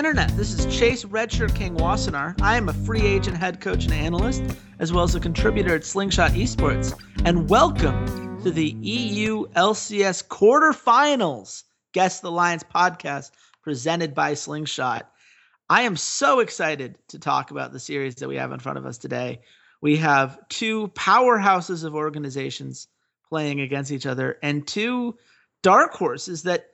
Internet. This is Chase Redshirt King Wassenaar. I am a free agent head coach and analyst, as well as a contributor at Slingshot Esports. And welcome to the EU LCS quarterfinals Guess the Lions podcast presented by Slingshot. I am so excited to talk about the series that we have in front of us today. We have two powerhouses of organizations playing against each other and two dark horses that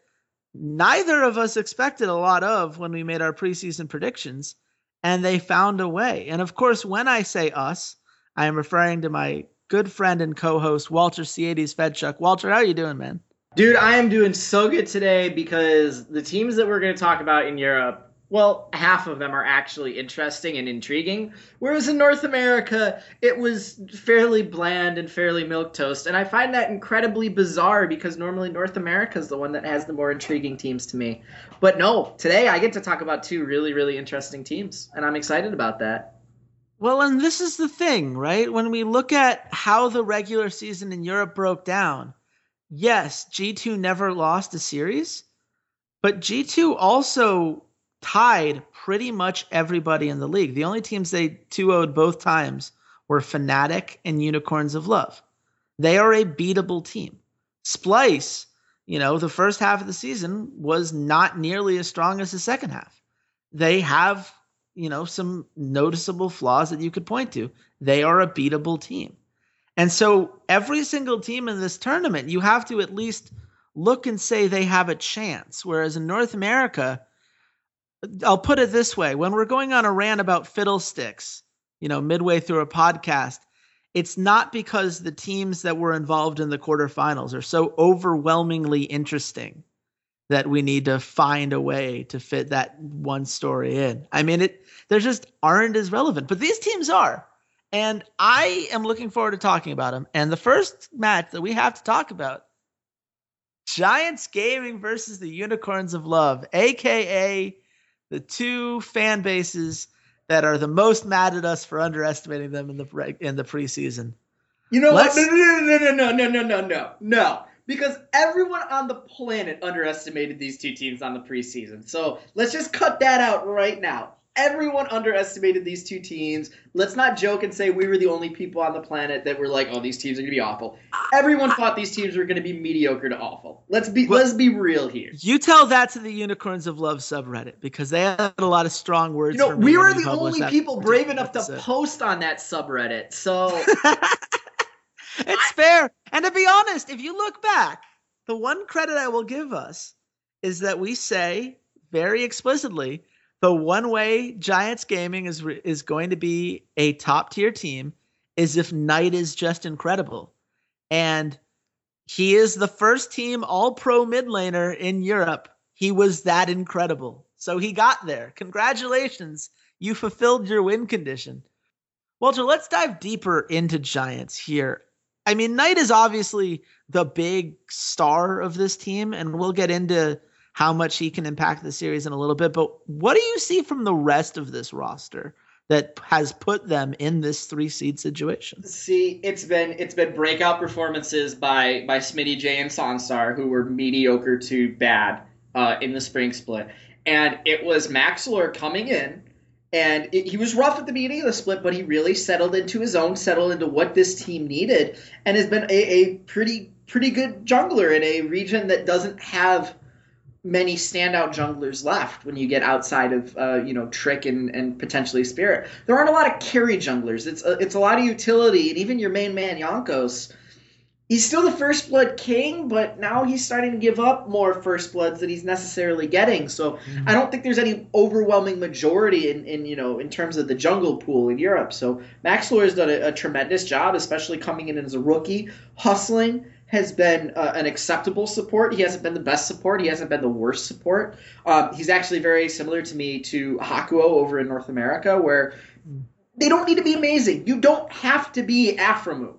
neither of us expected a lot of when we made our preseason predictions, and they found a way. And of course, when I say us, I am referring to my good friend and co-host Walter Ciades Fedchuk. Walter, how are you doing, man? Dude, I am doing so good today because the teams that we're going to talk about in Europe well, half of them are actually interesting and intriguing. Whereas in North America, it was fairly bland and fairly milk toast. And I find that incredibly bizarre because normally North America is the one that has the more intriguing teams to me. But no, today I get to talk about two really, really interesting teams. And I'm excited about that. Well, and this is the thing, right? When we look at how the regular season in Europe broke down, yes, G2 never lost a series, but G2 also tied pretty much everybody in the league. The only teams they 2 0'd both times were Fnatic and Unicorns of Love. They are a beatable team. Splyce, you know, the first half of the season was not nearly as strong as the second half. They have, you know, some noticeable flaws that you could point to. They are a beatable team. And so every single team in this tournament, you have to at least look and say they have a chance. Whereas in North America, I'll put it this way: when we're going on a rant about fiddlesticks, you know, midway through a podcast, it's not because the teams that were involved in the quarterfinals are so overwhelmingly interesting that we need to find a way to fit that one story in. I mean, it they just aren't as relevant, but these teams are. And I am looking forward to talking about them. And the first match that we have to talk about Giants Gaming versus the Unicorns of Love, aka the two fan bases that are the most mad at us for underestimating them in the in the preseason. You know Let's, what? No, no, no, no, no, no, no, no, no. Because everyone on the planet underestimated these two teams on the preseason. So let's just cut that out right now. Everyone underestimated these two teams. Let's not joke and say we were the only people on the planet that were like, "Oh, these teams are going to be awful." Everyone thought these teams were going to be mediocre to awful. Let's be well, let's be real here. You tell that to the Unicorns of Love subreddit because they had a lot of strong words. You know, we were the only people brave enough episode. to post on that subreddit, so it's fair. And to be honest, if you look back, the one credit I will give us is that we say very explicitly the one way Giants Gaming is is going to be a top tier team is if Knight is just incredible, and he is the first team All Pro mid laner in Europe. He was that incredible, so he got there. Congratulations, you fulfilled your win condition. Walter, let's dive deeper into Giants here. I mean, Knight is obviously the big star of this team, and we'll get into how much he can impact the series in a little bit. But what do you see from the rest of this roster that has put them in this three seed situation? See, it's been it's been breakout performances by by Smitty J and Sonstar, who were mediocre to bad uh, in the spring split, and it was Maxlore coming in. And it, he was rough at the beginning of the split, but he really settled into his own, settled into what this team needed, and has been a, a pretty pretty good jungler in a region that doesn't have many standout junglers left when you get outside of uh, you know Trick and, and potentially Spirit. There aren't a lot of carry junglers. It's a, it's a lot of utility, and even your main man Jankos he's still the first blood king, but now he's starting to give up more first bloods that he's necessarily getting. So mm-hmm. I don't think there's any overwhelming majority in, in you know in terms of the jungle pool in Europe. So Max has done a, a, tremendous job, especially coming in as a rookie, hustling. Has been uh, an acceptable support. He hasn't been the best support. He hasn't been the worst support. Um, he's actually very similar to me to Hakuho over in North America, where they don't need to be amazing. You don't have to be Aphromoo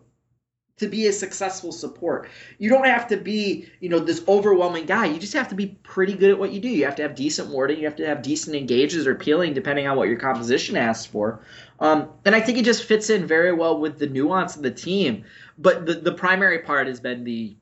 to be a successful support. You don't have to be, you know, this overwhelming guy. You just have to be pretty good at what you do. You have to have decent warding. You have to have decent engages or peeling, depending on what your composition asks for. Um, and I think it just fits in very well with the nuance of the team. But the, the primary part has been the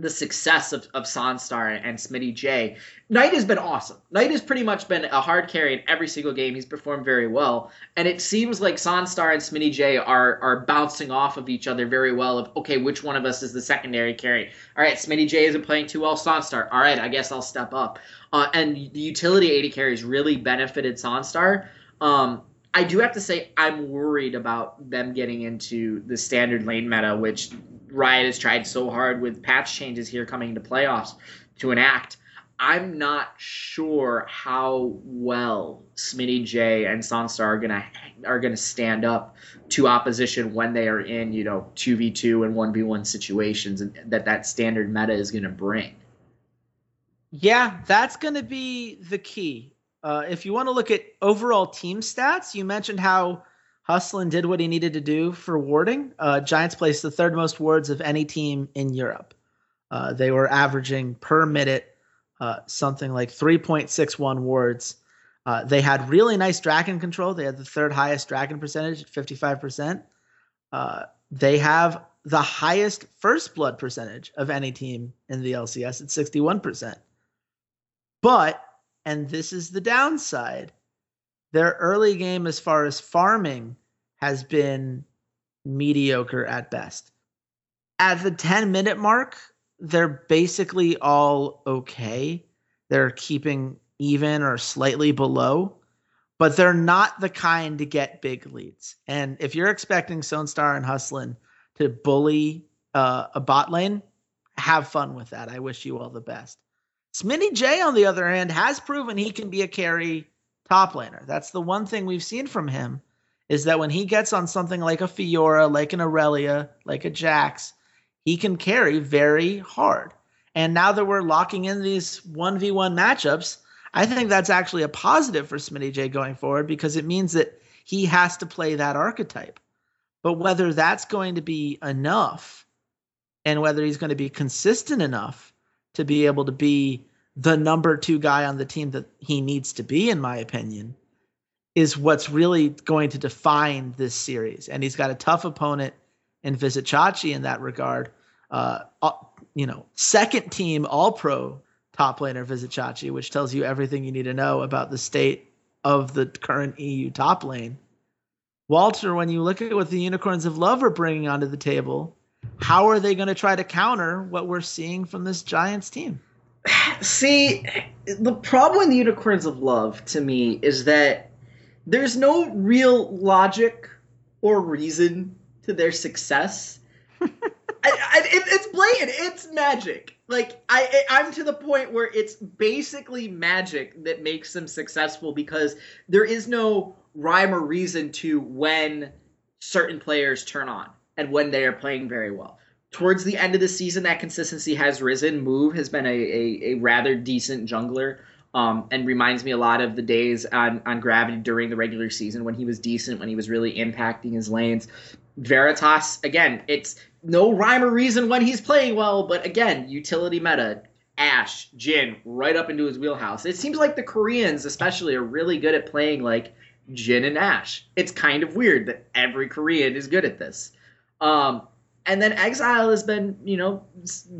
the success of, of Sonstar and Smitty J. Knight has been awesome. Knight has pretty much been a hard carry in every single game. He's performed very well. And it seems like Sonstar and Smitty J are are bouncing off of each other very well of okay, which one of us is the secondary carry? All right, Smitty J isn't playing too well, Sonstar. All right, I guess I'll step up. Uh, and the utility AD carries really benefited Sonstar. Um, I do have to say I'm worried about them getting into the standard lane meta, which Riot has tried so hard with patch changes here coming into playoffs to enact. I'm not sure how well Smitty J and Sonstar are gonna are gonna stand up to opposition when they are in you know two v two and one v one situations, and that that standard meta is gonna bring. Yeah, that's gonna be the key. Uh, if you want to look at overall team stats, you mentioned how Hustlin did what he needed to do for warding. Uh, Giants placed the third most wards of any team in Europe. Uh, they were averaging per minute uh, something like 3.61 wards. Uh, they had really nice dragon control. They had the third highest dragon percentage at 55%. Uh, they have the highest first blood percentage of any team in the LCS at 61%. But, and this is the downside, their early game as far as farming has been mediocre at best. At the 10 minute mark, they're basically all okay. They're keeping even or slightly below, but they're not the kind to get big leads. And if you're expecting Sonstar and Hustlin to bully uh, a bot lane, have fun with that. I wish you all the best. Smitty J, on the other hand, has proven he can be a carry top laner. That's the one thing we've seen from him is that when he gets on something like a Fiora, like an Irelia, like a Jax, he can carry very hard. And now that we're locking in these 1v1 matchups, I think that's actually a positive for Smitty J going forward because it means that he has to play that archetype. But whether that's going to be enough and whether he's going to be consistent enough to be able to be the number two guy on the team that he needs to be, in my opinion, is what's really going to define this series. And he's got a tough opponent in Vizicsacsi in that regard. Uh, you know, second team All Pro top laner Vizicsacsi, which tells you everything you need to know about the state of the current EU top lane. Walter, when you look at what the Unicorns of Love are bringing onto the table, how are they going to try to counter what we're seeing from this Giants team? See, the problem with the Unicorns of Love to me is that there's no real logic or reason to their success. I, I, it, it's blatant. It's magic. Like I, I'm to the point where it's basically magic that makes them successful because there is no rhyme or reason to when certain players turn on and when they are playing very well. Towards the end of the season, that consistency has risen. Move has been a, a, a rather decent jungler um, and reminds me a lot of the days on, on Gravity during the regular season when he was decent, when he was really impacting his lanes. Veritas, again, it's no rhyme or reason when he's playing well, but again, utility meta. Ash, Jin, right up into his wheelhouse. It seems like the Koreans, especially, are really good at playing like Jin and Ash. It's kind of weird that every Korean is good at this. Um, and then Exileh has been, you know,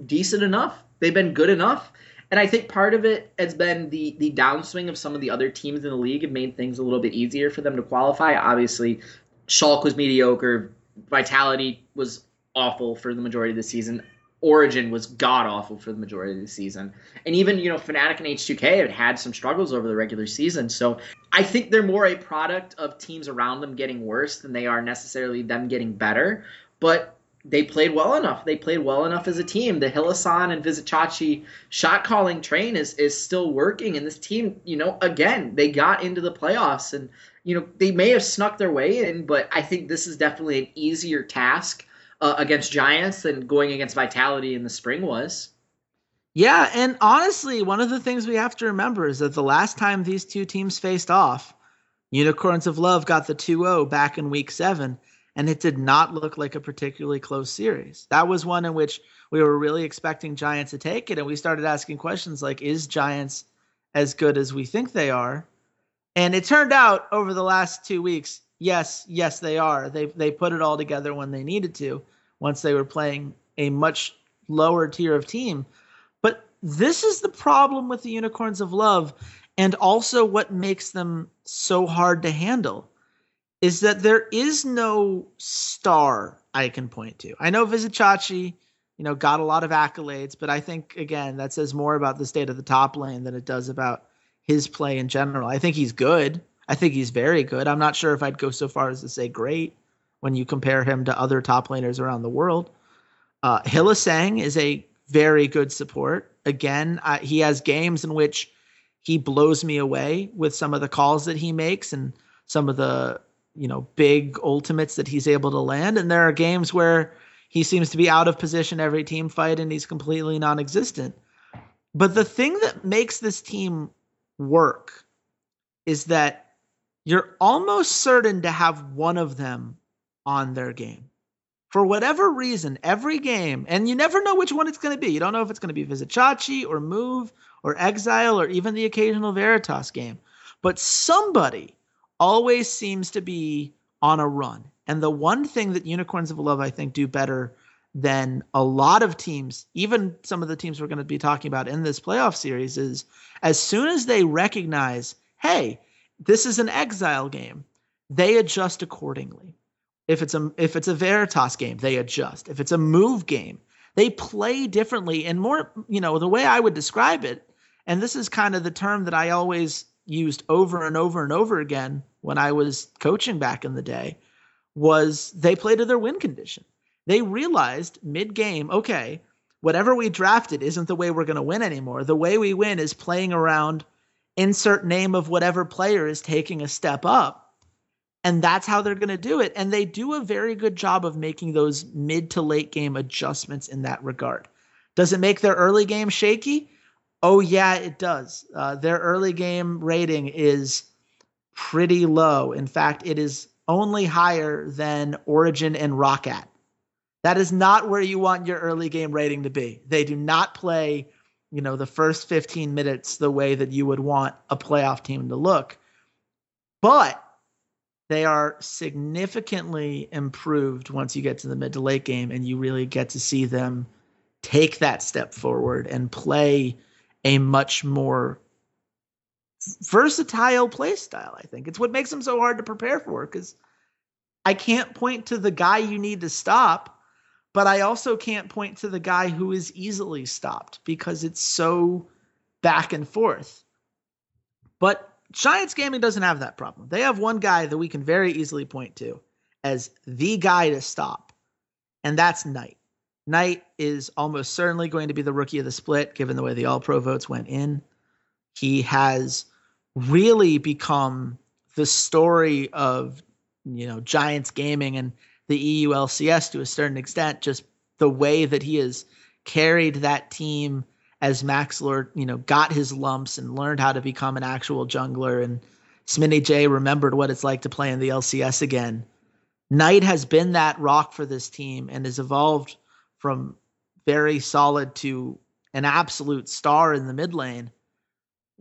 decent enough. They've been good enough. And I think part of it has been the the downswing of some of the other teams in the league have made things a little bit easier for them to qualify. Obviously, Schalke was mediocre. Vitality was awful for the majority of the season. Origin was god awful for the majority of the season. And even, you know, Fnatic and H2K had had some struggles over the regular season. So I think they're more a product of teams around them getting worse than they are necessarily them getting better. But they played well enough. They played well enough as a team. The Hylissang and Vizicsacsi shot calling train is, is still working. And this team, you know, again, they got into the playoffs and, you know, they may have snuck their way in, but I think this is definitely an easier task uh, against Giants than going against Vitality in the spring was. Yeah, and honestly, one of the things we have to remember is that the last time these two teams faced off, Unicorns of Love got the 2 0 back in week seven, and it did not look like a particularly close series. That was one in which we were really expecting Giants to take it, and we started asking questions like, is Giants as good as we think they are? And it turned out over the last two weeks, yes, yes, they are. They they put it all together when they needed to. Once they were playing a much lower tier of team, but this is the problem with the Unicorns of Love, and also what makes them so hard to handle is that there is no star I can point to. I know Vizicsacsi, you know, got a lot of accolades, but I think again that says more about the state of the top lane than it does about his play in general. I think he's good. I think he's very good. I'm not sure if I'd go so far as to say great when you compare him to other top laners around the world. Uh, Hylissang is a very good support. Again, uh, he has games in which he blows me away with some of the calls that he makes and some of the you know big ultimates that he's able to land. And there are games where he seems to be out of position every team fight and he's completely non-existent. But the thing that makes this team work is that you're almost certain to have one of them on their game. For whatever reason, every game, and you never know which one it's going to be. You don't know if it's going to be Vizicsacsi or Move or Exileh or even the occasional Veritas game. But somebody always seems to be on a run. And the one thing that Unicorns of Love, I think, do better than a lot of teams, even some of the teams we're going to be talking about in this playoff series, is as soon as they recognize, hey, this is an exile game, they adjust accordingly. If it's a if it's a Veritas game, they adjust. If it's a move game, they play differently and more, you know, the way I would describe it, and this is kind of the term that I always used over and over and over again when I was coaching back in the day, was they play to their win condition. They realized mid game, okay, whatever we drafted isn't the way we're going to win anymore. The way we win is playing around insert name of whatever player is taking a step up. And that's how they're going to do it. And they do a very good job of making those mid to late game adjustments in that regard. Does it make their early game shaky? Oh, yeah, it does. Uh, their early game rating is pretty low. In fact, it is only higher than Origin and Roccat. That is not where you want your early game rating to be. They do not play, you know, the first 15 minutes the way that you would want a playoff team to look. But they are significantly improved once you get to the mid to late game and you really get to see them take that step forward and play a much more versatile play style. I think it's what makes them so hard to prepare for because I can't point to the guy you need to stop, but I also can't point to the guy who is easily stopped because it's so back and forth. But Giants Gaming doesn't have that problem. They have one guy that we can very easily point to as the guy to stop, and that's Knight. Knight is almost certainly going to be the rookie of the split, given the way the All Pro votes went in. He has really become the story of you know Giants gaming and the EULCS to a certain extent. Just the way that he has carried that team as Maxlore, you know, got his lumps and learned how to become an actual jungler, and Smitty J remembered what it's like to play in the LCS again. Knight has been that rock for this team and has evolved from very solid to an absolute star in the mid lane.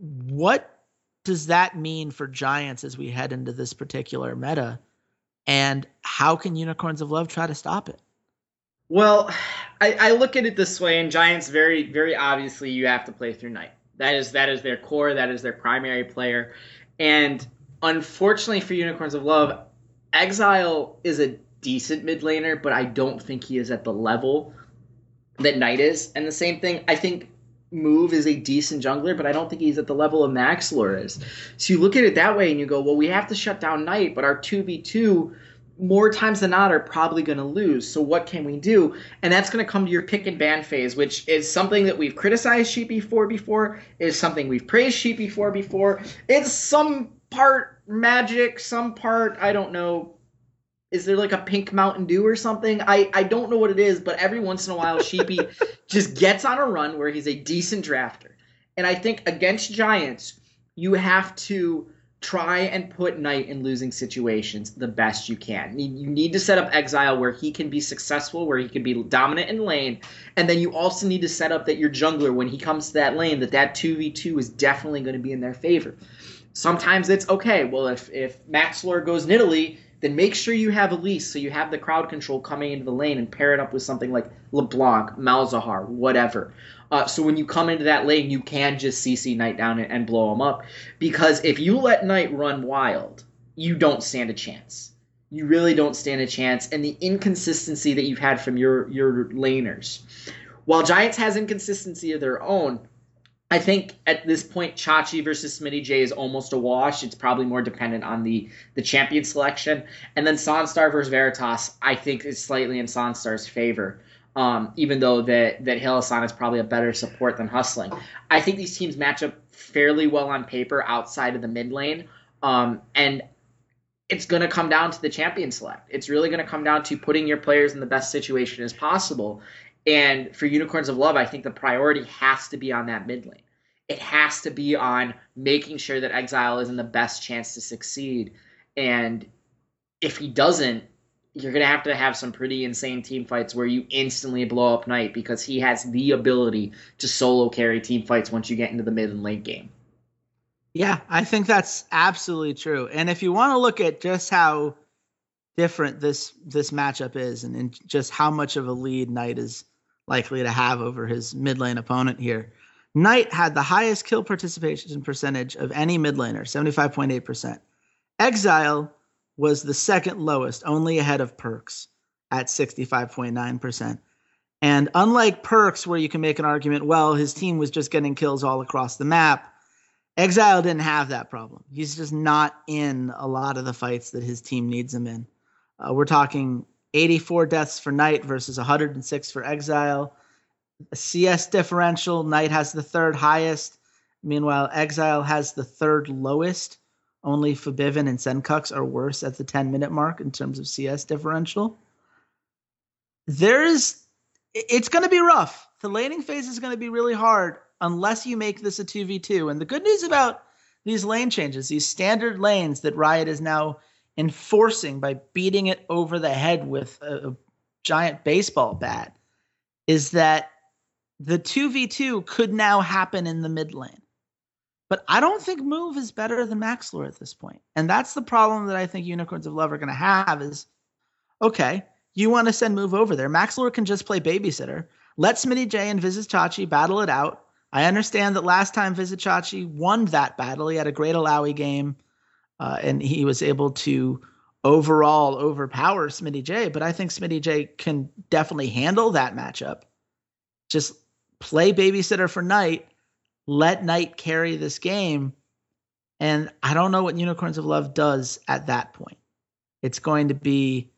What does that mean for Giants as we head into this particular meta? And how can Unicorns of Love try to stop it? Well, I, I look at it this way, and Giants very, very obviously you have to play through Knight. That is that is their core, that is their primary player. And unfortunately for Unicorns of Love, Exileh is a decent mid laner, but I don't think he is at the level that Knight is. And the same thing, I think Move is a decent jungler, but I don't think he's at the level of Maxlore is. So you look at it that way and you go, well, we have to shut down Knight, but our 2v2 more times than not are probably going to lose. So what can we do? And that's going to come to your pick and ban phase, which is something that we've criticized Sheepy for before, is something we've praised Sheepy for before. It's some part magic, some part I don't know is there like a pink Mountain Dew or something? I, I don't know what it is, but every once in a while, Sheepy just gets on a run where he's a decent drafter. And I think against Giants, you have to try and put Knight in losing situations the best you can. You need to set up Exileh where he can be successful, where he can be dominant in lane, and then you also need to set up that your jungler, when he comes to that lane, that that 2v2 is definitely going to be in their favor. Sometimes it's okay. Well, if if Maxlore goes Nidalee, then make sure you have Elise so you have the crowd control coming into the lane and pair it up with something like LeBlanc, Malzahar, whatever. Uh, so when you come into that lane, you can just CC Knight down and, and blow him up. Because if you let Knight run wild, you don't stand a chance. You really don't stand a chance. And the inconsistency that you've had from your your laners. While Giants has inconsistency of their own, I think at this point, Chachi versus Smitty J is almost a wash. It's probably more dependent on the the champion selection, and then Sonstar versus Veritas, I think is slightly in Sonstar's favor. Um, even though that that Hylissang is probably a better support than Hustlin, I think these teams match up fairly well on paper outside of the mid lane, um, and it's going to come down to the champion select. It's really going to come down to putting your players in the best situation as possible. And for Unicorns of Love, I think the priority has to be on that mid lane. It has to be on making sure that Exileh is in the best chance to succeed. And if he doesn't, you're going to have to have some pretty insane team fights where you instantly blow up Knight because he has the ability to solo carry team fights once you get into the mid and late game. Yeah, I think that's absolutely true. And if you want to look at just how different this this matchup is and, and just how much of a lead Knight is likely to have over his mid lane opponent here. Knight had the highest kill participation percentage of any mid laner, 75.8%. Exileh was the second lowest, only ahead of Perkz at 65.9%. And unlike Perkz, where you can make an argument, well, his team was just getting kills all across the map, Exileh didn't have that problem. He's just not in a lot of the fights that his team needs him in. Uh, we're talking 84 deaths for Knight versus 106 for Exileh. A CS differential, Knight has the third highest. Meanwhile, Exileh has the third lowest. Only Forbidden and SencuX are worse at the 10 minute mark in terms of CS differential. There's, it's going to be rough. The laning phase is going to be really hard unless you make this a 2v2. And the good news about these lane changes, these standard lanes that Riot is now enforcing by beating it over the head with a, a giant baseball bat is that the 2v2 could now happen in the mid lane. But I don't think Move is better than Maxlore at this point. And that's the problem that I think Unicorns of Love are going to have is okay, you want to send Move over there. Maxlore can just play babysitter. Let Smitty J and Vizicsacsi battle it out. I understand that last time Vizicsacsi won that battle. He had a great Illaoi game uh, and he was able to overall overpower Smitty J. But I think Smitty J can definitely handle that matchup. Just play babysitter for Knight, let Knight carry this game. And I don't know what Unicorns of Love does at that point. It's going to be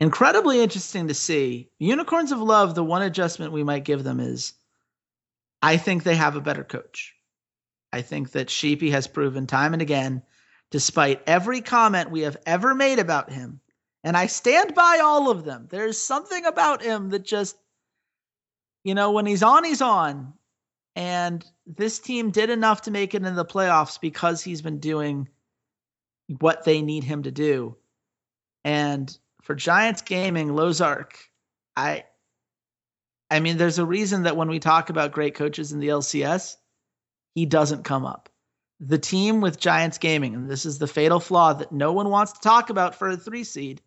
incredibly interesting to see. Unicorns of Love, the one adjustment we might give them is I think they have a better coach. I think that Sheepy has proven time and again despite every comment we have ever made about him. And I stand by all of them. There's something about him that just, you know, when he's on, he's on. And this team did enough to make it in the playoffs because he's been doing what they need him to do. And for Giants Gaming, Lozark, I I mean, there's a reason that when we talk about great coaches in the LCS, he doesn't come up the team with Giants Gaming, and this is the fatal flaw that no one wants to talk about for a three seed,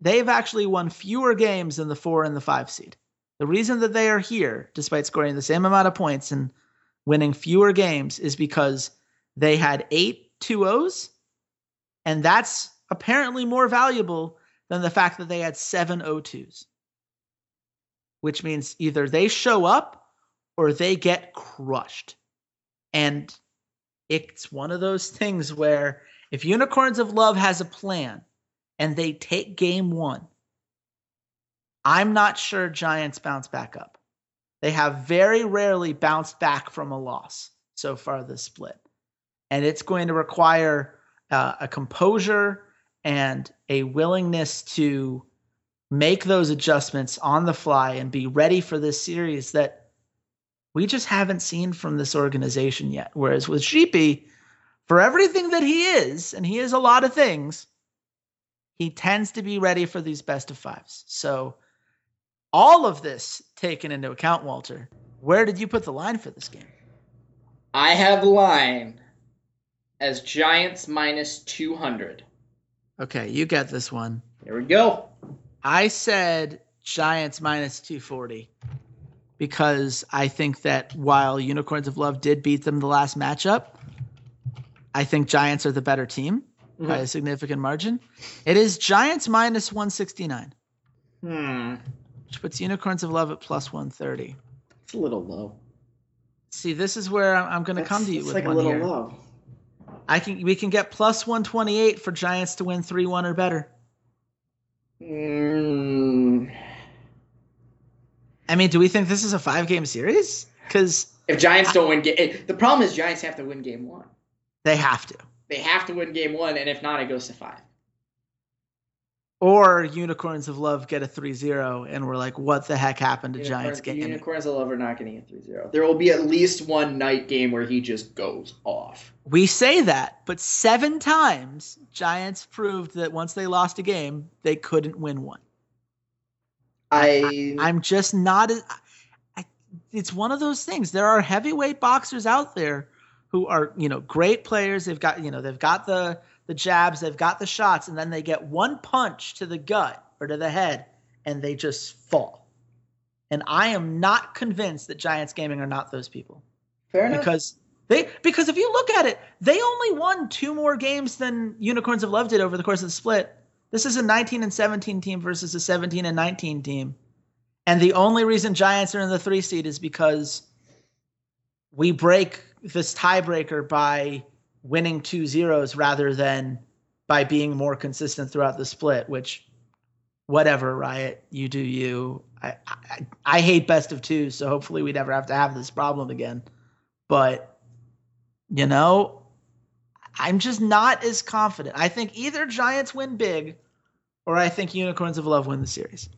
they've actually won fewer games than the four and the five seed. The reason that they are here, despite scoring the same amount of points and winning fewer games, is because they had eight 2-0s, and that's apparently more valuable than the fact that they had seven 0-2s. which means either they show up or they get crushed. And it's one of those things where if Unicorns of Love has a plan and they take game one, I'm not sure Giants bounce back up. They have very rarely bounced back from a loss so far this split. And it's going to require uh, a composure and a willingness to make those adjustments on the fly and be ready for this series that we just haven't seen from this organization yet. Whereas with Sheepy, for everything that he is, and he is a lot of things, he tends to be ready for these best of fives. So all of this taken into account, Walter, where did you put the line for this game? I have line as Giants minus 200. Okay, you get this one. Here we go. I said Giants minus 240 because I think that while Unicorns of Love did beat them the last matchup, I think Giants are the better team mm-hmm. by a significant margin. It is Giants minus 169. Hmm which puts Unicorns of Love at plus 130. It's a little low. See, this is where I'm, going to come to you with like one a little here. low. I can we can get plus 128 for Giants to win 3-1 or better. Mm. I mean, do we think this is a five game series? Because if Giants don't win game, the problem is Giants have to win game one. They have to. They have to win game one, and if not, it goes to five or Unicorns of Love get a 3-0 and we're like, what the heck happened to Unicorn, Giants game? Unicorns of Love are not getting a 3-0. There will be at least one night game where he just goes off. We say that, but seven times Giants proved that once they lost a game, they couldn't win one. I, I am just not as I, it's one of those things. There are heavyweight boxers out there who are, you know, great players. They've got, you know, they've got the the jabs, they've got the shots, and then they get one punch to the gut or to the head and they just fall. And I am not convinced that Giants Gaming are not those people. Fair enough. Because they because if you look at it, they only won two more games than Unicorns of Love did over the course of the split. This is a 19 and 17 team versus a 17 and 19 team. And the only reason Giants are in the three seed is because we break this tiebreaker by winning two zeros rather than by being more consistent throughout the split, which whatever, Riot, you do you. I, I, I hate best of two, so hopefully we never have to have this problem again. But you know, I'm just not as confident. I think either Giants win big or I think Unicorns of Love win the series.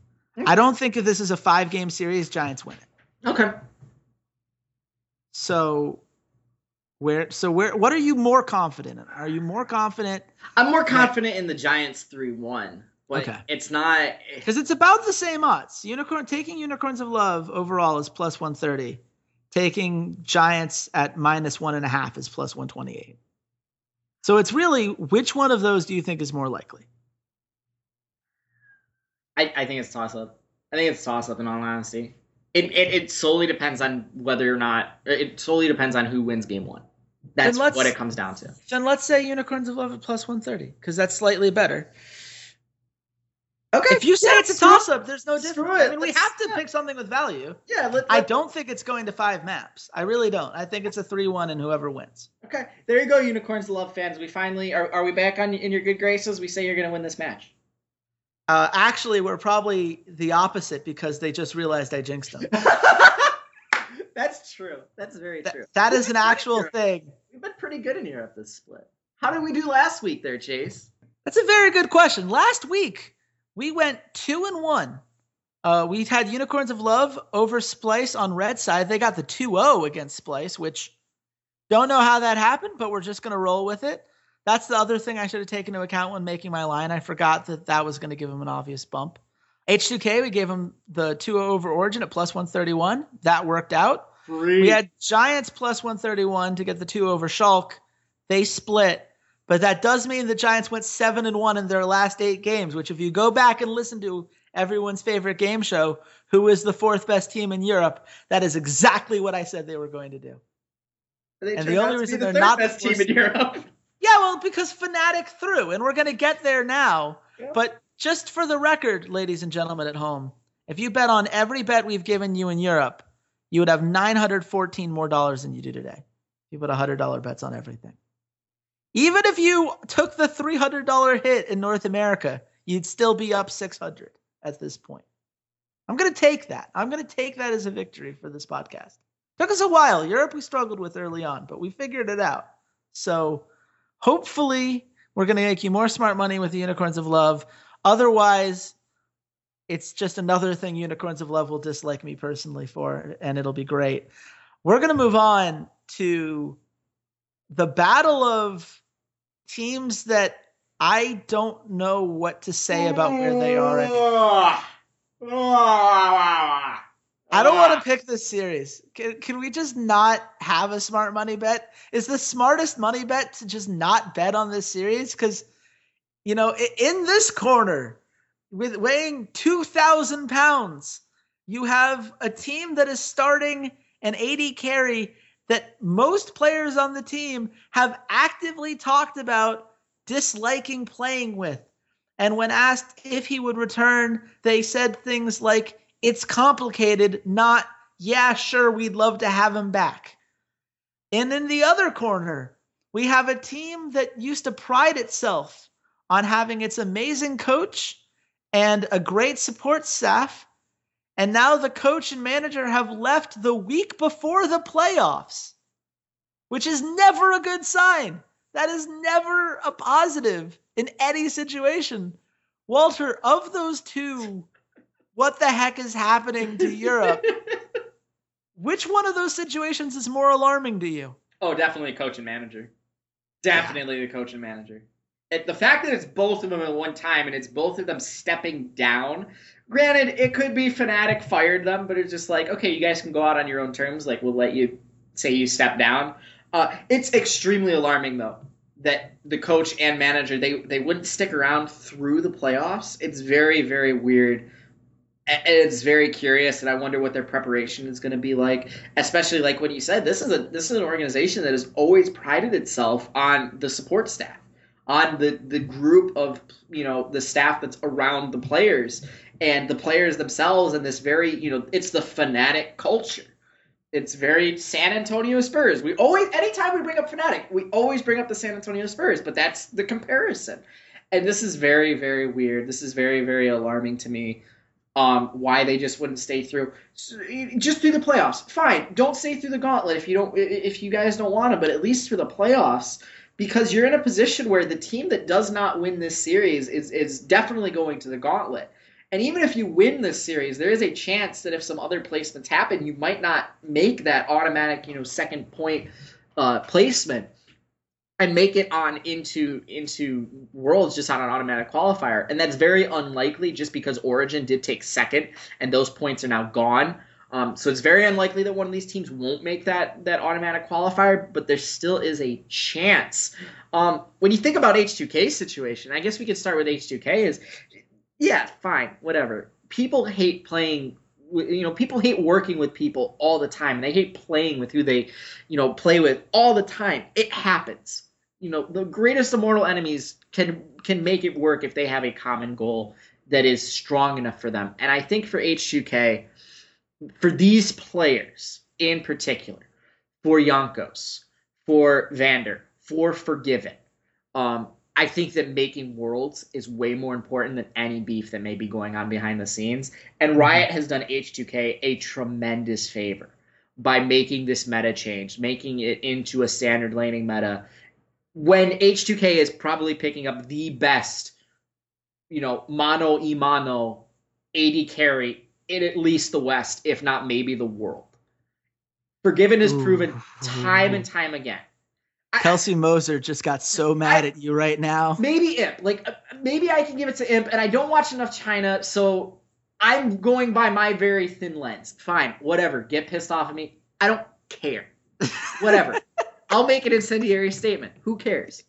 I don't think if this is a five game series, Giants win it. Okay. So where so where what are you more confident in? Are you more confident? I'm more confident that, in the Giants 3-1. But okay. it's not eh. because it's about the same odds. Unicorn taking Unicorns of Love overall is plus 130. Taking Giants at minus one and a half is plus 128. So it's really which one of those do you think is more likely? I, I think it's toss up. I think it's toss up in all honesty. It, it, it solely depends on whether or not it solely depends on who wins game one. That's what it comes down to. Then let's say Unicorns of Love at plus one thirty because that's slightly better. Okay. If you say yeah, it's a toss up, there's no difference. I mean, we have to yeah. pick something with value. Yeah. Let, let, I don't think it's going to five maps. I really don't. I think it's a three-one, and whoever wins. Okay. There you go, Unicorns of Love fans. We finally are. Are we back on in your good graces? We say you're going to win this match. Uh, actually, we're probably the opposite because they just realized I jinxed them. That's true. That's very true. that is an actual thing. We've been pretty good in Europe this split. How did we do last week there, Chase? That's a very good question. Last week we went two and one. Uh, we had Unicorns of Love over Splyce on red side. They got the 2-0 against Splyce, which don't know how that happened, but we're just gonna roll with it. That's the other thing I should have taken into account when making my line. I forgot that that was going to give him an obvious bump. H2K, we gave him the 2 over Origin at plus 131. That worked out. Free. We had Giants plus 131 to get the 2 over Schalke. They split. But that does mean the Giants went 7 and 1 in their last eight games, which, if you go back and listen to everyone's favorite game show, who is the fourth best team in Europe, that is exactly what I said they were going to do. and the only reason the they're not the best team in Europe. Yeah, well, because Fnatic threw, and we're going to get there now. But just for the record, ladies and gentlemen at home, If you bet on every bet we've given you in Europe, you would have 914 more dollars than you do today. You put $100 bets on everything. Even if you took the $300 hit in North America, you'd still be up 600 at this point. I'm going to take that. I'm going to take that as a victory for this podcast. Took us a while. Europe we struggled with early on, but we figured it out. So hopefully we're going to make you more smart money with the Unicorns of Love. Otherwise, it's just another thing Unicorns of Love will dislike me personally for, and it'll be great. We're going to move on to the battle of teams that I don't know what to say about where they are. I don't want to pick this series. Can, can we just not have a smart money bet? Is the smartest money bet to just not bet on this series? Because, you know, in this corner, with weighing 2,000 pounds, you have a team that is starting an AD carry that most players on the team have actively talked about disliking playing with. And when asked if he would return, they said things like, it's complicated, not, yeah, sure, we'd love to have him back. And in the other corner, we have a team that used to pride itself on having its amazing coach and a great support staff. And now the coach and manager have left the week before the playoffs, which is never a good sign. That is never a positive in any situation. Walter, of those two, what the heck is happening to Europe? Which one of those situations is more alarming to you? Oh, definitely coach and manager. Definitely yeah. the coach and manager. It, the fact that it's both of them at one time and it's both of them stepping down. Granted, it could be Fnatic fired them, but it's just like, okay, you guys can go out on your own terms. Like, we'll let you say you step down. Uh, it's extremely alarming though that the coach and manager they they wouldn't stick around through the playoffs. It's very very weird. And it's very curious, and I wonder what their preparation is going to be like. Especially like what you said, this is a this is an organization that has always prided itself on the support staff, on the the group of you know the staff that's around the players and the players themselves, and this very you know it's the Fnatic culture it's very San Antonio Spurs. We always, anytime we bring up Fnatic, we always bring up the San Antonio Spurs, but that's the comparison. And this is very, very weird. This is very, very alarming to me. Um, why they just wouldn't stay through, just through the playoffs. Fine, don't stay through the gauntlet if you don't, if you guys don't want to, but at least through the playoffs, because you're in a position where the team that does not win this series is is definitely going to the gauntlet. And even if you win this series, there is a chance that if some other placements happen, you might not make that automatic, you know, second point uh, placement and make it on into into worlds just on an automatic qualifier. And that's very unlikely just because Origin did take second and those points are now gone. Um, so it's very unlikely that one of these teams won't make that that automatic qualifier, but there still is a chance. Um, when you think about H2K's situation, I guess we could start with H2K. Is yeah, fine, whatever. People hate playing you know people hate working with people all the time and they hate playing with who they you know play with all the time it happens you know the greatest immortal enemies can can make it work if they have a common goal that is strong enough for them and i think for h2k for these players in particular for Jankos, for Vander, for Forgiven, um, I think that making worlds is way more important than any beef that may be going on behind the scenes. And mm-hmm. Riot has done H2K a tremendous favor by making this meta change, making it into a standard laning meta when H2K is probably picking up the best, you know, mono e mono AD carry in at least the West, if not maybe the world. Forgiven has proven time and time again Kelsey Moser just got so mad I, at you right now. Maybe Imp. Like uh, maybe I can give it to Imp, and I don't watch enough China, so I'm going by my very thin lens. Fine, whatever. Get pissed off at me. I don't care. Whatever. I'll make an incendiary statement. Who cares?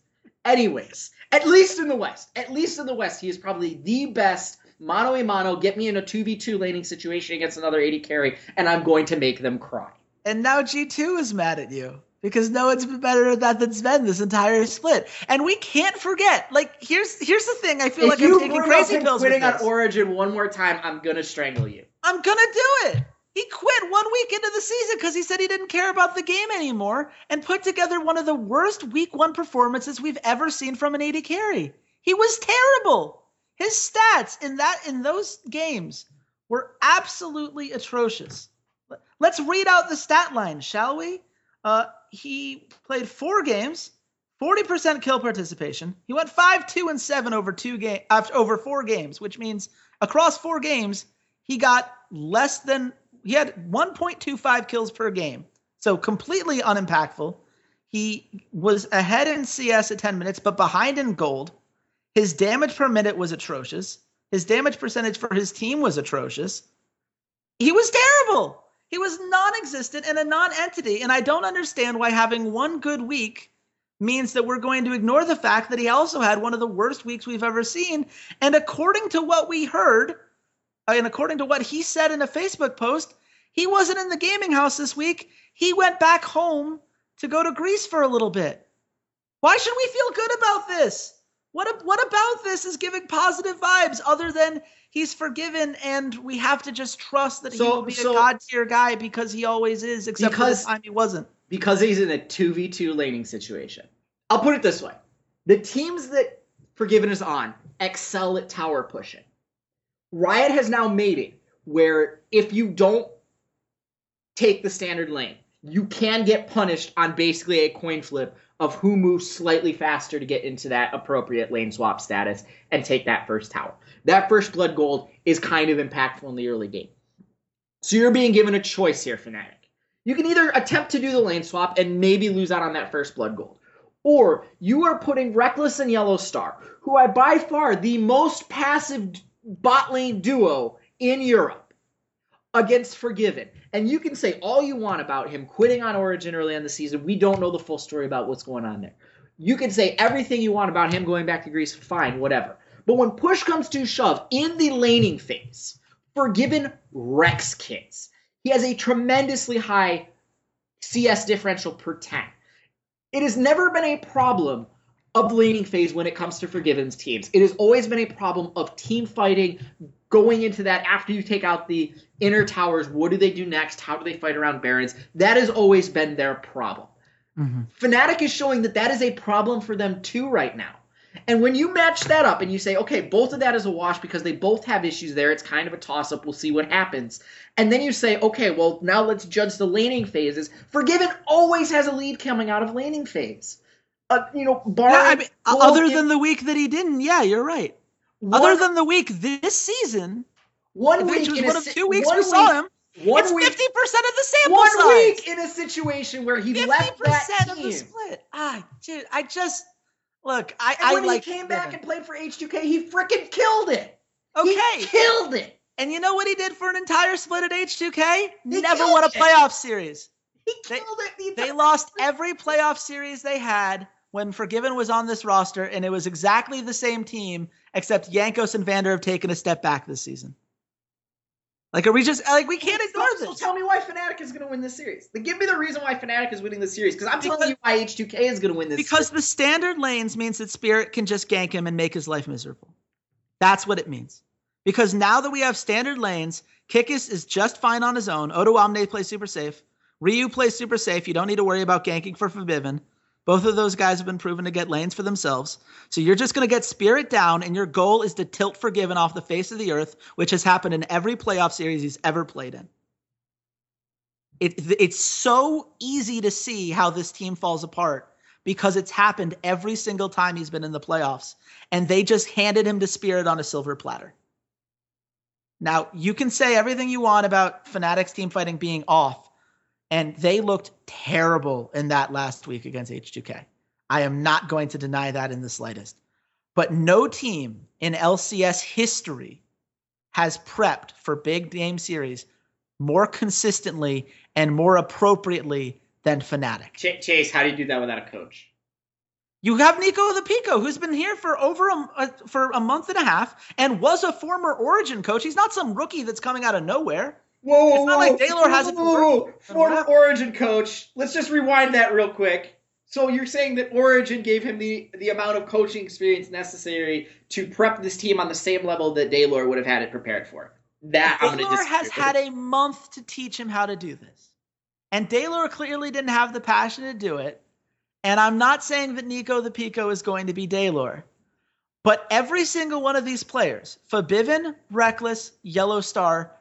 Anyways, at least in the West, at least in the West, he is probably the best mano a mano. Get me in a two v two laning situation against another AD carry, and I'm going to make them cry. And now G2 is mad at you. because no one's been better at that than Sven this entire split. And we can't forget. Like here's here's the thing. I feel if like I'm taking crazy pills with quitting on. Origin one more time, I'm gonna strangle you. I'm gonna do it. He quit one week into the season because he said he didn't care about the game anymore and put together one of the worst week one performances we've ever seen from an AD carry. He was terrible. His stats in that in those games were absolutely atrocious. Let's read out the stat line, shall we? Uh, he played four games, 40% kill participation. He went 5, 2, and 7 over two game after over four games, which means across four games, he got less than he had 1.25 kills per game. So completely unimpactful. He was ahead in CS at 10 minutes, but behind in gold. His damage per minute was atrocious. His damage percentage for his team was atrocious. He was terrible. He was non existent and a non entity. And I don't understand why having one good week means that we're going to ignore the fact that he also had one of the worst weeks we've ever seen. And according to what we heard, and according to what he said in a Facebook post, he wasn't in the gaming house this week. He went back home to go to Greece for a little bit. Why should we feel good about this? What what about this is giving positive vibes other than he's forgiven and we have to just trust that he will be so- a god tier guy because he always is, except for the time he wasn't. because he's in a 2v2 laning situation. I'll put it this way. The teams that Forgiven is on excel at tower pushing. Riot has now made it where if you don't take the standard lane, you can get punished on basically a coin flip of who moves slightly faster to get into that appropriate lane swap status and take that first tower. That first blood gold is kind of impactful in the early game. So you're being given a choice here, Fnatic. You can either attempt to do the lane swap and maybe lose out on that first blood gold. Or you are putting Rekkles and Yellow Star, who are by far the most passive bot lane duo in Europe, against Forgiven. And you can say all you want about him quitting on Origin early in the season. We don't know the full story about what's going on there. You can say everything you want about him going back to Greece, fine, whatever. But when push comes to shove in the laning phase, Forgiven wrecks kids. He has a tremendously high CS differential per 10. It has never been a problem of the laning phase when it comes to Forgiven's teams. It has always been a problem of team fighting, going into that after you take out the inner towers. What do they do next? How do they fight around Barons? That has always been their problem. Mm-hmm. Fnatic is showing that that is a problem for them too right now. And when you match that up and you say, okay, both of that is a wash because they both have issues there, it's kind of a toss up. We'll see what happens. And then you say, okay, well, now let's judge the laning phases. Forgiven always has a lead coming out of laning phase. Uh, you know, bar Yeah, I mean, other than the week that he didn't, yeah, you're right. one, Other than the week this season, one which week was one of two weeks we week, saw him, One it's fifty percent of the sample one size. week in a situation where he left that of team. the split. Ah, dude, I just look. I And I when like he came back Forgiven. and played for H2K, he freaking killed it. okay. He killed it. And you know what he did for an entire split at H2K? He Never won a it. playoff series. He They- killed it. The They lost every playoff series they had when Forgiven was on this roster, and it was exactly the same team, except Jankos and Vander have taken a step back this season. Like, are we just like we can't ignore this? So tell me why Fnatic is going to win this series. Then give me the reason why Fnatic is winning this series, because I'm telling Because- you why H2K is going to win this. Because the standard lanes means that Spirit can just gank him and make his life miserable. That's what it means. Because now that we have standard lanes, Kikis is just fine on his own. Odoamne plays super safe. Ryu plays super safe. You don't need to worry about ganking for Forgiven. Both of those guys have been proven to get lanes for themselves. So you're just going to get Spirit down, and your goal is to tilt Forgiven off the face of the earth, which has happened in every playoff series he's ever played in. It, it's so easy to see how this team falls apart because it's happened every single time he's been in the playoffs, and they just handed him to Spirit on a silver platter. Now, you can say everything you want about Fnatic's team fighting being off, and they looked terrible in that last week against H2K. I am not going to deny that in the slightest. But no team in LCS history has prepped for big game series more consistently and more appropriately than Fnatic. Ch- Chase, how do you do that without a coach? You have Nico the Pico, who's been here for over a, uh, for a month and a half and was a former Origin coach. He's not some rookie that's coming out of nowhere. Whoa, whoa, It's not whoa, like Deilor hasn't whoa, whoa, whoa. Former? Origin coach. Let's just rewind that real quick. So you're saying that Origin gave him the the amount of coaching experience necessary to prep this team on the same level that Deilor would have had it prepared for. That I'm going to Deilor has had a month to teach him how to do this. And Deilor clearly didn't have the passion to do it. And I'm not saying that Nico the Pico is going to be Deilor. But every single one of these players, Febiven, Rekkles, Yellow Star,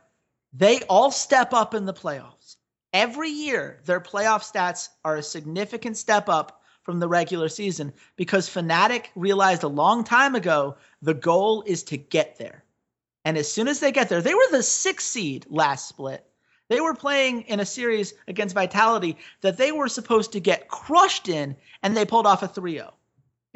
they all step up in the playoffs. Every year, their playoff stats are a significant step up from the regular season because Fnatic realized a long time ago the goal is to get there. And as soon as they get there, they were the sixth seed last split. They were playing in a series against Vitality that they were supposed to get crushed in, and they pulled off a 3 0.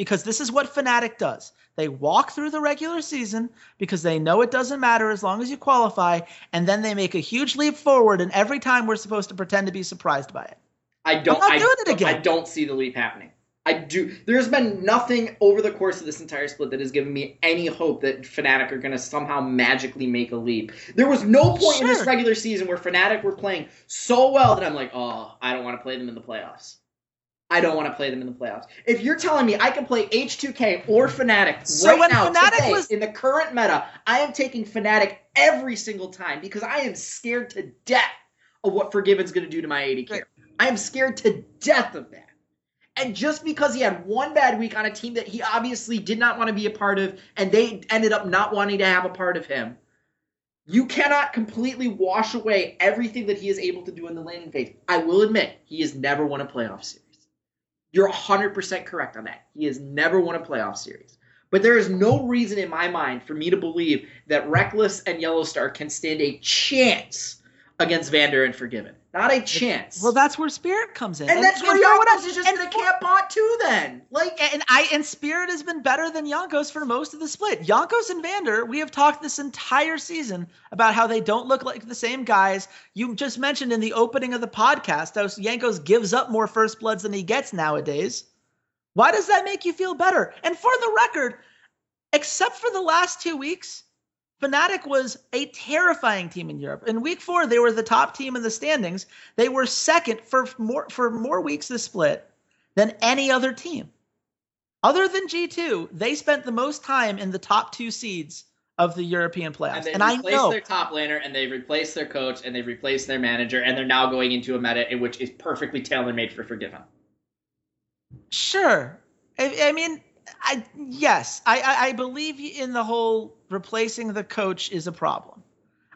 Because this is what Fnatic does. They walk through the regular season because they know it doesn't matter as long as you qualify, and then they make a huge leap forward, and every time we're supposed to pretend to be surprised by it. I don't. I, doing it again. I don't see the leap happening. I do. There's been nothing over the course of this entire split that has given me any hope that Fnatic are going to somehow magically make a leap. There was no point in this regular season where Fnatic were playing so well that I'm like, oh, I don't want to play them in the playoffs. I don't want to play them in the playoffs. If you're telling me I can play H2K or Fnatic So right when now Fnatic today was- in the current meta, I am taking Fnatic every single time because I am scared to death of what Forgiven's going to do to my AD carry. I am scared to death of that. And just because he had one bad week on a team that he obviously did not want to be a part of, and they ended up not wanting to have a part of him, you cannot completely wash away everything that he is able to do in the laning phase. I will admit, he has never won a playoff series. You're 100% correct on that. He has never won a playoff series. But there is no reason in my mind for me to believe that Rekkles and Yellowstar can stand a chance against Vander and Forgiven. Not a chance. Well, that's where Spirit comes in. and, that's where and what Jankos is just and in a camp bot too then. Like and I and Spirit has been better than Jankos for most of the split. Jankos and Vander, we have talked this entire season about how they don't look like the same guys. You just mentioned in the opening of the podcast how Jankos gives up more first bloods than he gets nowadays. Why does that make you feel better? And for the record, except for the last two weeks, Fnatic was a terrifying team in Europe. In week four, they were the top team in the standings. They were second for more for more weeks this split than any other team. Other than G2, they spent the most time in the top two seeds of the European playoffs. and they And, I replaced know their top laner and they've replaced their coach and they've replaced their manager and they're now going into a meta in which is perfectly tailor made for Forgiven. Sure. I, I mean, I yes, I, I I believe in the whole replacing the coach is a problem.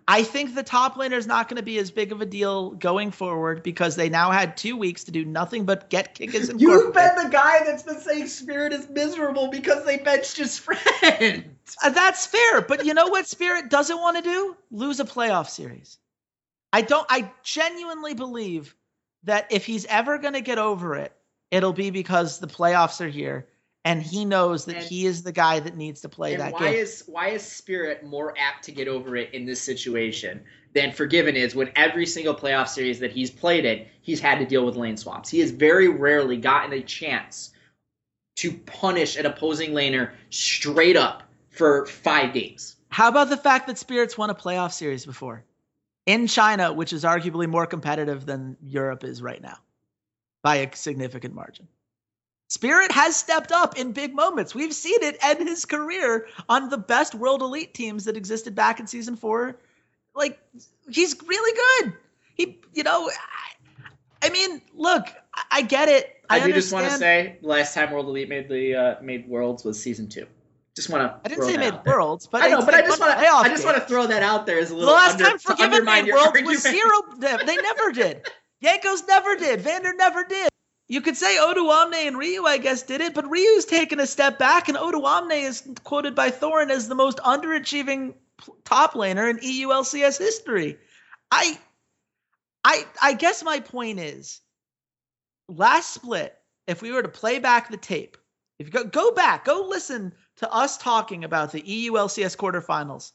I think the top laner is not going to be as big of a deal going forward because they now had two weeks to do nothing but get Kikis You've been the guy that's been saying Spirit is miserable because they benched his friend. Uh, that's fair, but you know what Spirit doesn't want to do? Lose a playoff series. I don't. I genuinely believe that if he's ever going to get over it, it'll be because the playoffs are here, and he knows that And- he is the guy that needs to play And that why game. is why is Spirit more apt to get over it in this situation than Forgiven is when every single playoff series that he's played in, he's had to deal with lane swaps. He has very rarely gotten a chance to punish an opposing laner straight up for five games. How about the fact that Spirits won a playoff series before in China, which is arguably more competitive than Europe is right now by a significant margin? Spirit has stepped up in big moments. We've seen it end his career on the best world elite teams that existed back in season four. Like, he's really good. He, you know, I, I mean, look, I, I get it. I, I, do just want to say, last time World Elite made the uh, made Worlds was season two. Just want to. I didn't say made worlds, but I know, but I just want to. I just want to throw that out there as a little. The last under, time Forgiven made Worlds argument. was zero. They never did. Jankos never did. Vander never did. You could say Odoamne and Ryu, I guess, did it, but Ryu's taken a step back, and Odoamne is quoted by Thorin as the most underachieving top laner in EULCS history. I, I, I guess my point is, last split, if we were to play back the tape, if you go go back, go listen to us talking about the EULCS quarterfinals,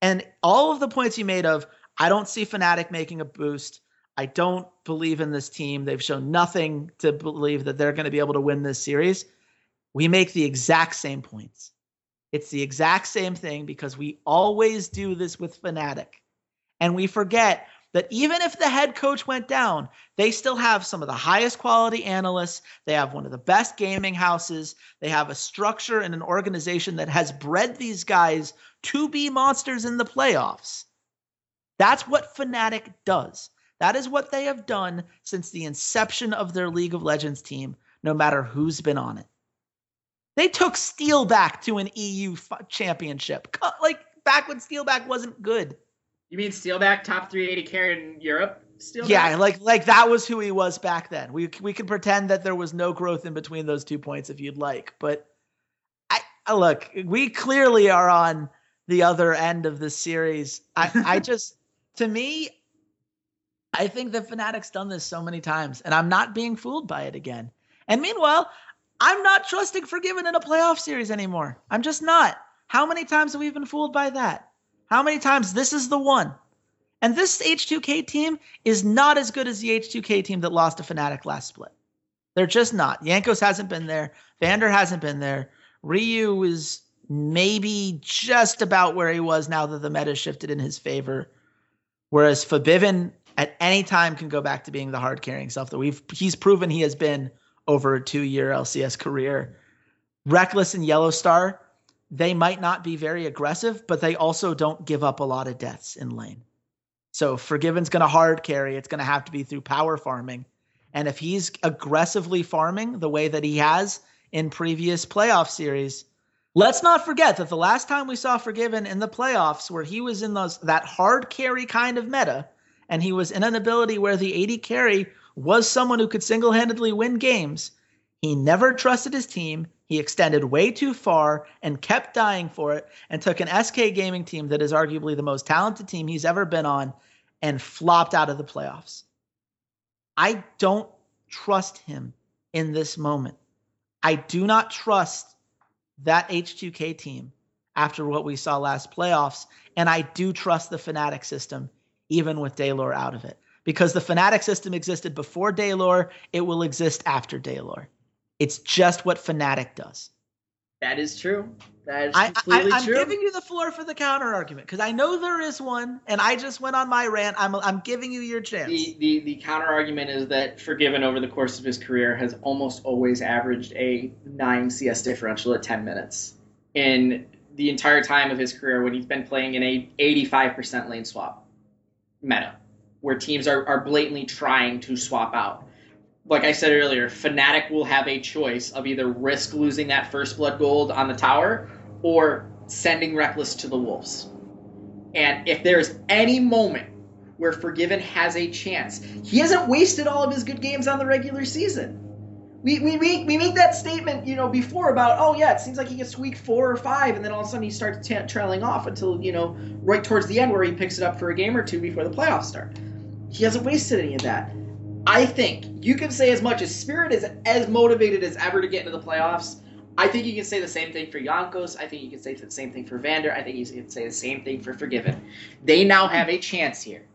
and all of the points you made of, I don't see Fnatic making a boost. I don't believe in this team. They've shown nothing to believe that they're going to be able to win this series. We make the exact same points. It's the exact same thing because we always do this with Fnatic. And we forget that even if the head coach went down, they still have some of the highest quality analysts. They have one of the best gaming houses. They have a structure and an organization that has bred these guys to be monsters in the playoffs. That's what Fnatic does. That is what they have done since the inception of their League of Legends team, no matter who's been on it. They took Steelback to an EU championship, like back when Steelback wasn't good. You mean Steelback, top 3 AD carry in Europe? Steelback? Yeah, like like that was who he was back then. We we can pretend that there was no growth in between those two points if you'd like, but I, I look, we clearly are on the other end of the series. I I just to me, I think that Fnatic's done this so many times, and I'm not being fooled by it again. And meanwhile, I'm not trusting Forgiven in a playoff series anymore. I'm just not. How many times have we been fooled by that? How many times this is the one? And this H2K team is not as good as the H2K team that lost to Fnatic last split. They're just not. Jankos hasn't been there. Vander hasn't been there. Ryu is maybe just about where he was now that the meta shifted in his favor. Whereas Febiven at any time can go back to being the hard carrying self that we've he's proven he has been over a two year LCS career. Rekkles and Yellow Star, they might not be very aggressive, but they also don't give up a lot of deaths in lane. So Forgiven's going to hard carry. It's going to have to be through power farming. And if he's aggressively farming the way that he has in previous playoff series, let's not forget that the last time we saw Forgiven in the playoffs, where he was in those that hard carry kind of meta, and he was in an ability where the AD carry was someone who could single handedly win games. He never trusted his team. He extended way too far and kept dying for it and took an SK gaming team that is arguably the most talented team he's ever been on and flopped out of the playoffs. I don't trust him in this moment. I do not trust that H2K team after what we saw last playoffs. And I do trust the Fnatic system, even with Deilor out of it because the Fnatic system existed before Deilor, it will exist after Deilor. It's just what Fnatic does. That is true. That is completely I, I, I'm true. giving you the floor for the counter argument because I know there is one, and I just went on my rant. I'm I'm giving you your chance. The, the the counter argument is that Forgiven over the course of his career has almost always averaged a nine CS differential at 10 minutes. In the entire time of his career, when he's been playing in a 85% lane swap meta where teams are, are blatantly trying to swap out. Like I said earlier, Fnatic will have a choice of either risk losing that first blood gold on the tower or sending Rekkles to the Wolves. And if there's any moment where Forgiven has a chance, he hasn't wasted all of his good games on the regular season. We, we, make, we make that statement, you know, before about, oh, yeah, it seems like he gets week four or five, and then all of a sudden he starts t- trailing off until, you know, right towards the end where he picks it up for a game or two before the playoffs start. He hasn't wasted any of that. I think you can say as much as Spirit is as motivated as ever to get into the playoffs. I think you can say the same thing for Jankos. I think you can say the same thing for Vander. I think you can say the same thing for Forgiven. They now have a chance here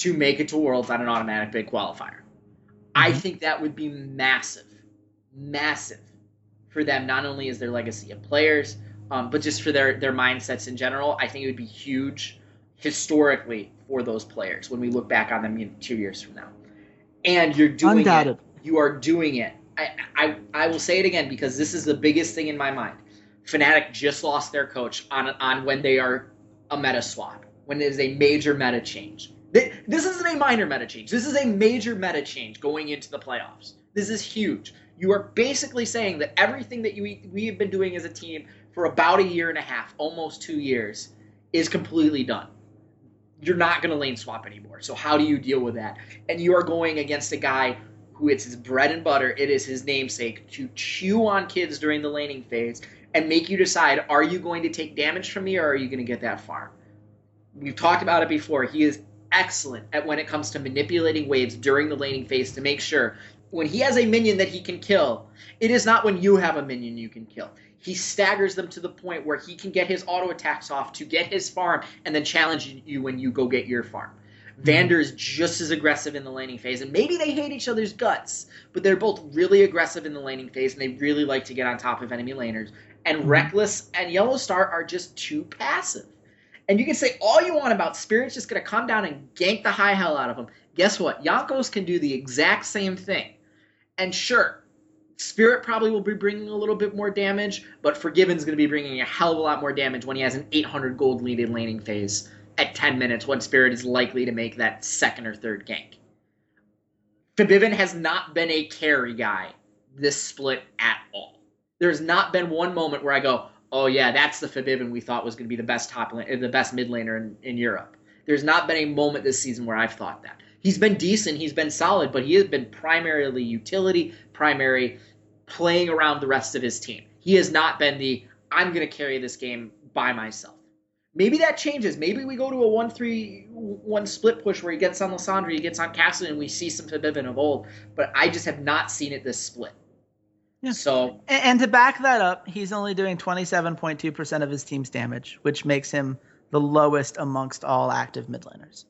to make it to Worlds on an automatic big qualifier. Mm-hmm. I think that would be massive, massive for them, not only as their legacy of players, um, but just for their, their mindsets in general. I think it would be huge historically for those players when we look back on them two years from now. And you're doing Undoubted. it. You are doing it. I, I I will say it again because this is the biggest thing in my mind. Fnatic just lost their coach on on when they are a meta swap, when it is a major meta change. This isn't a minor meta change. This is a major meta change going into the playoffs. This is huge. You are basically saying that everything that you we have been doing as a team for about a year and a half, almost two years, is completely done you're not going to lane swap anymore. So how do you deal with that? And you are going against a guy who it's his bread and butter, it is his namesake to chew on kids during the laning phase and make you decide are you going to take damage from me or are you going to get that farm? We've talked about it before. He is excellent at when it comes to manipulating waves during the laning phase to make sure when he has a minion that he can kill, it is not when you have a minion you can kill he staggers them to the point where he can get his auto attacks off to get his farm and then challenge you when you go get your farm. Mm-hmm. Vander is just as aggressive in the laning phase, and maybe they hate each other's guts, but they're both really aggressive in the laning phase, and they really like to get on top of enemy laners. And mm-hmm. Rekkles and Yellowstar are just too passive. And you can say all you want about Spirit's just going to come down and gank the high hell out of him. Guess what? Jankos can do the exact same thing. And sure, Spirit probably will be bringing a little bit more damage, but Forgiven's going to be bringing a hell of a lot more damage when he has an 800 gold lead in laning phase at 10 minutes when Spirit is likely to make that second or third gank. Febiven has not been a carry guy this split at all. There's not been one moment where I go, oh yeah, that's the Febiven we thought was going to be the best top lane, the best mid laner in, in Europe. There's not been a moment this season where I've thought that. He's been decent, he's been solid, but he has been primarily utility, primary playing around the rest of his team. He has not been the I'm going to carry this game by myself. Maybe that changes. Maybe we go to a 1 3 1 split push where he gets on Lissandra, he gets on Castle, and we see some Febiven of old. But I just have not seen it this split. Yeah. So and, and to back that up, he's only doing 27.2% of his team's damage, which makes him the lowest amongst all active mid laners.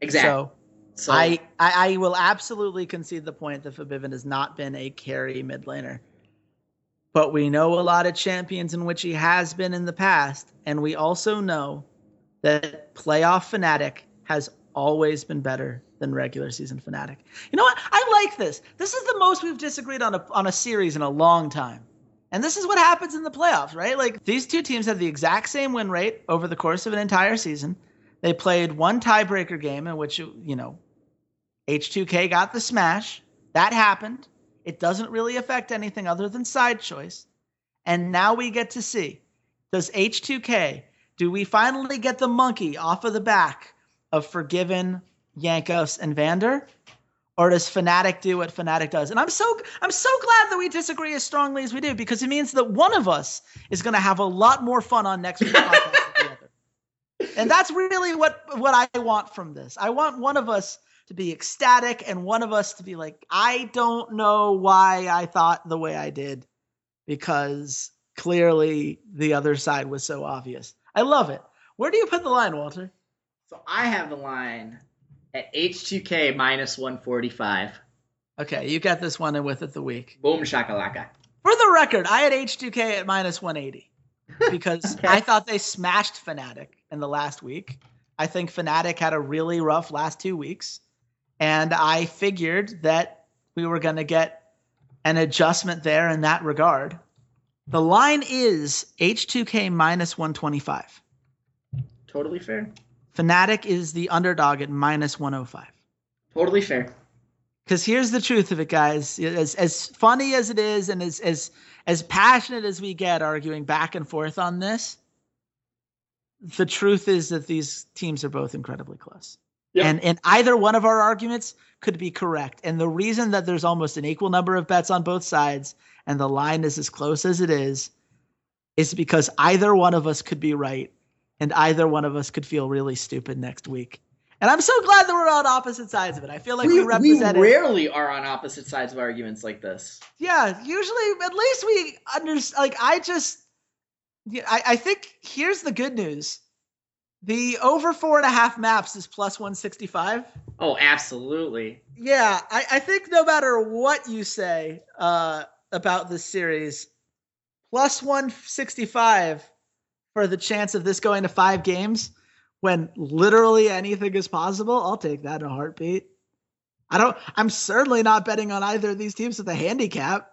Exactly. So, so I, I, I will absolutely concede the point that Febiven has not been a carry mid laner. But we know a lot of champions in which he has been in the past, and we also know that playoff Fnatic has always been better than regular season Fnatic. You know what? I like this. This is the most we've disagreed on a on a series in a long time. And this is what happens in the playoffs, right? Like these two teams have the exact same win rate over the course of an entire season. They played one tiebreaker game in which you know H2K got the smash. That happened. It doesn't really affect anything other than side choice. And now we get to see does H2K do we finally get the monkey off of the back of Forgiven, Jankos, and Vander? Or does Fnatic do what Fnatic does? And I'm so I'm so glad that we disagree as strongly as we do because it means that one of us is going to have a lot more fun on next week's podcast than the other. And that's really what what I want from this. I want one of us to be ecstatic and one of us to be like, I don't know why I thought the way I did because clearly the other side was so obvious. I love it. Where do you put the line, Walter? So I have the line at H2K minus 145. Okay, you got this one in with it the week. Boom shakalaka. For the record, I had H2K at minus 180 because okay. I thought they smashed Fnatic in the last week. I think Fnatic had a really rough last two weeks, and I figured that we were going to get an adjustment there in that regard. The line is H2K minus 125. Totally fair. Fnatic is the underdog at minus 105. Totally fair. Because here's the truth of it, guys. As as funny as it is, and as as as passionate as we get arguing back and forth on this, the truth is that these teams are both incredibly close. Yep. And and either one of our arguments could be correct. And the reason that there's almost an equal number of bets on both sides and the line is as close as it is is because either one of us could be right and either one of us could feel really stupid next week. And I'm so glad that we're on opposite sides of it. I feel like we, we represent. We rarely are on opposite sides of arguments like this. Yeah, usually at least we understand. Like I just, I, I think here's the good news: the over four and a half maps is plus one sixty five. Oh, absolutely. Yeah, I, I think no matter what you say uh, about this series, plus one sixty five for the chance of this going to five games when literally anything is possible, I'll take that in a heartbeat. I don't I'm certainly not betting on either of these teams with a handicap.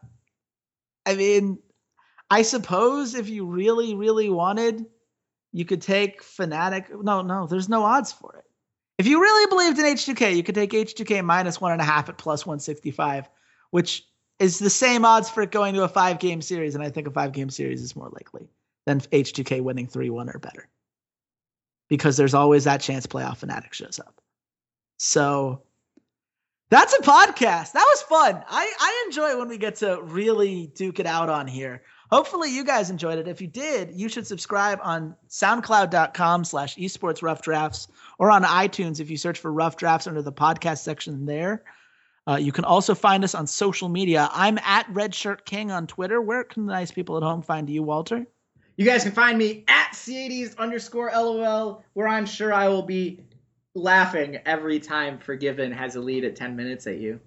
I mean, I suppose if you really, really wanted, you could take Fnatic. No, no, there's no odds for it. If you really believed in H2K, you could take H2K minus one and a half at plus 165, which is the same odds for it going to a five game series. And I think a five game series is more likely than H2K winning 3 1 or better. Because there's always that chance playoff Fnatic shows up. So that's a podcast. That was fun. I, I enjoy when we get to really duke it out on here. Hopefully you guys enjoyed it. If you did, you should subscribe on soundcloud.com slash esports rough drafts or on iTunes if you search for rough drafts under the podcast section there. Uh, you can also find us on social media. I'm at Redshirt King on Twitter. Where can the nice people at home find you, Walter? You guys can find me at C80s underscore LOL, where I'm sure I will be laughing every time Forgiven has a lead at 10 minutes at you.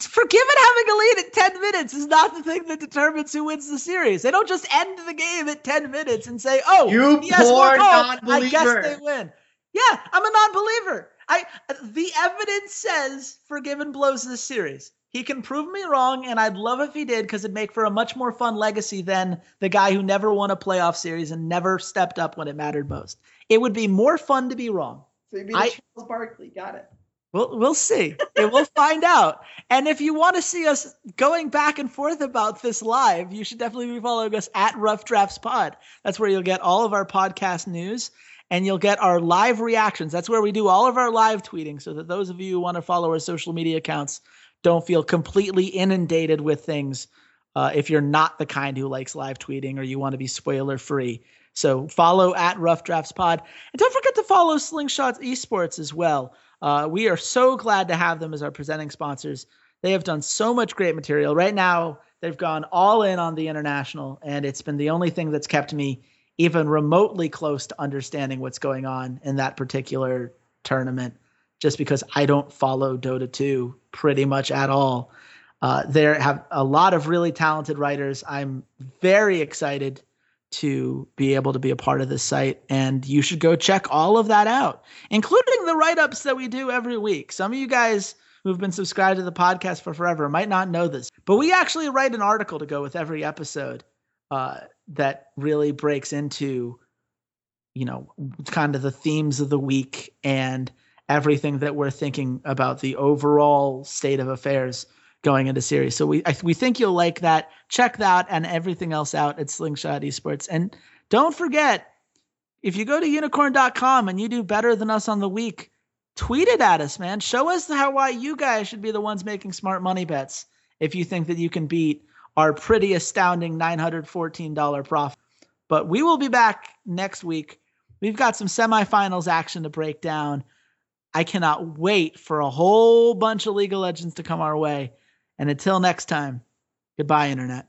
Forgiven having a lead at 10 minutes is not the thing that determines who wins the series. They don't just end the game at 10 minutes and say, oh, you has poor. I guess they win. Yeah, I'm a non-believer. I the evidence says Forgiven blows this series. He can prove me wrong, and I'd love if he did because it'd make for a much more fun legacy than the guy who never won a playoff series and never stepped up when it mattered most. It would be more fun to be wrong. So you'd be I- Charles Barkley. Got it. We'll we'll see. we'll find out. And if you want to see us going back and forth about this live, you should definitely be following us at Rough Drafts Pod. That's where you'll get all of our podcast news and you'll get our live reactions. That's where we do all of our live tweeting so that those of you who want to follow our social media accounts don't feel completely inundated with things uh, if you're not the kind who likes live tweeting or you want to be spoiler free. So follow at Rough Drafts Pod. And don't forget to follow Slingshots Esports as well. Uh, we are so glad to have them as our presenting sponsors. They have done so much great material. Right now, they've gone all in on the international, and it's been the only thing that's kept me even remotely close to understanding what's going on in that particular tournament, just because I don't follow Dota 2 pretty much at all. Uh, there have a lot of really talented writers. I'm very excited to be able to be a part of this site, and you should go check all of that out, including the write ups that we do every week. Some of you guys who've been subscribed to the podcast for forever might not know this, but we actually write an article to go with every episode uh, that really breaks into, you know, kind of the themes of the week and everything that we're thinking about the overall state of affairs going into series. So we I, we think you'll like that. Check that and everything else out at Slingshot Esports. And don't forget, if you go to Unikrn.com and you do better than us on the week, tweet it at us, man. Show us how why you guys should be the ones making smart money bets if you think that you can beat our pretty astounding $914 profit. But we will be back next week. We've got some semifinals action to break down. I cannot wait for a whole bunch of League of Legends to come our way. And until next time, goodbye, Internet.